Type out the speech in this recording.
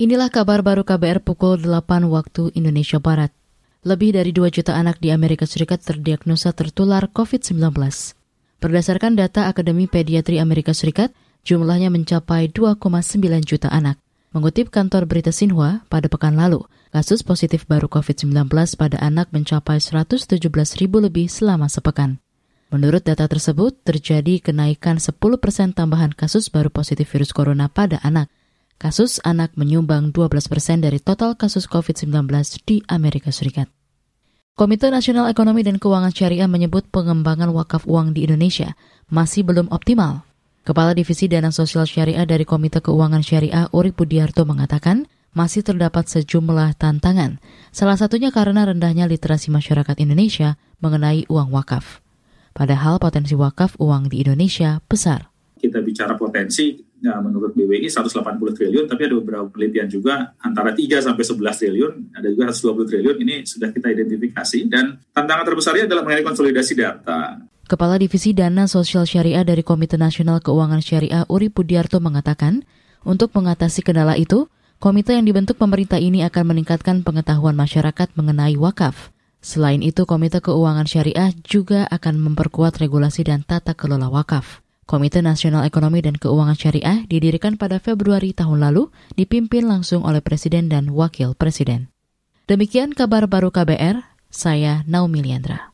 Inilah kabar baru KBR pukul 8 waktu Indonesia Barat. Lebih dari 2 juta anak di Amerika Serikat terdiagnosa tertular COVID-19. Berdasarkan data Akademi Pediatri Amerika Serikat, jumlahnya mencapai 2,9 juta anak. Mengutip kantor berita Sinhua, pada pekan lalu, kasus positif baru COVID-19 pada anak mencapai 117 ribu lebih selama sepekan. Menurut data tersebut, terjadi kenaikan 10 persen tambahan kasus baru positif virus corona pada anak Kasus anak menyumbang 12 persen dari total kasus COVID-19 di Amerika Serikat. Komite Nasional Ekonomi dan Keuangan Syariah menyebut pengembangan wakaf uang di Indonesia masih belum optimal. Kepala Divisi Dana Sosial Syariah dari Komite Keuangan Syariah Uri Budiarto mengatakan, masih terdapat sejumlah tantangan, salah satunya karena rendahnya literasi masyarakat Indonesia mengenai uang wakaf. Padahal potensi wakaf uang di Indonesia besar. Kita bicara potensi, ya, menurut BWI 180 triliun, tapi ada beberapa penelitian juga antara 3 sampai 11 triliun, ada juga 120 triliun ini sudah kita identifikasi dan tantangan terbesarnya adalah mengenai konsolidasi data. Kepala Divisi Dana Sosial Syariah dari Komite Nasional Keuangan Syariah Uri Pudiarto mengatakan, untuk mengatasi kendala itu, komite yang dibentuk pemerintah ini akan meningkatkan pengetahuan masyarakat mengenai wakaf. Selain itu, Komite Keuangan Syariah juga akan memperkuat regulasi dan tata kelola wakaf. Komite Nasional Ekonomi dan Keuangan Syariah didirikan pada Februari tahun lalu, dipimpin langsung oleh Presiden dan Wakil Presiden. Demikian kabar baru KBR, saya Naomi Liandra.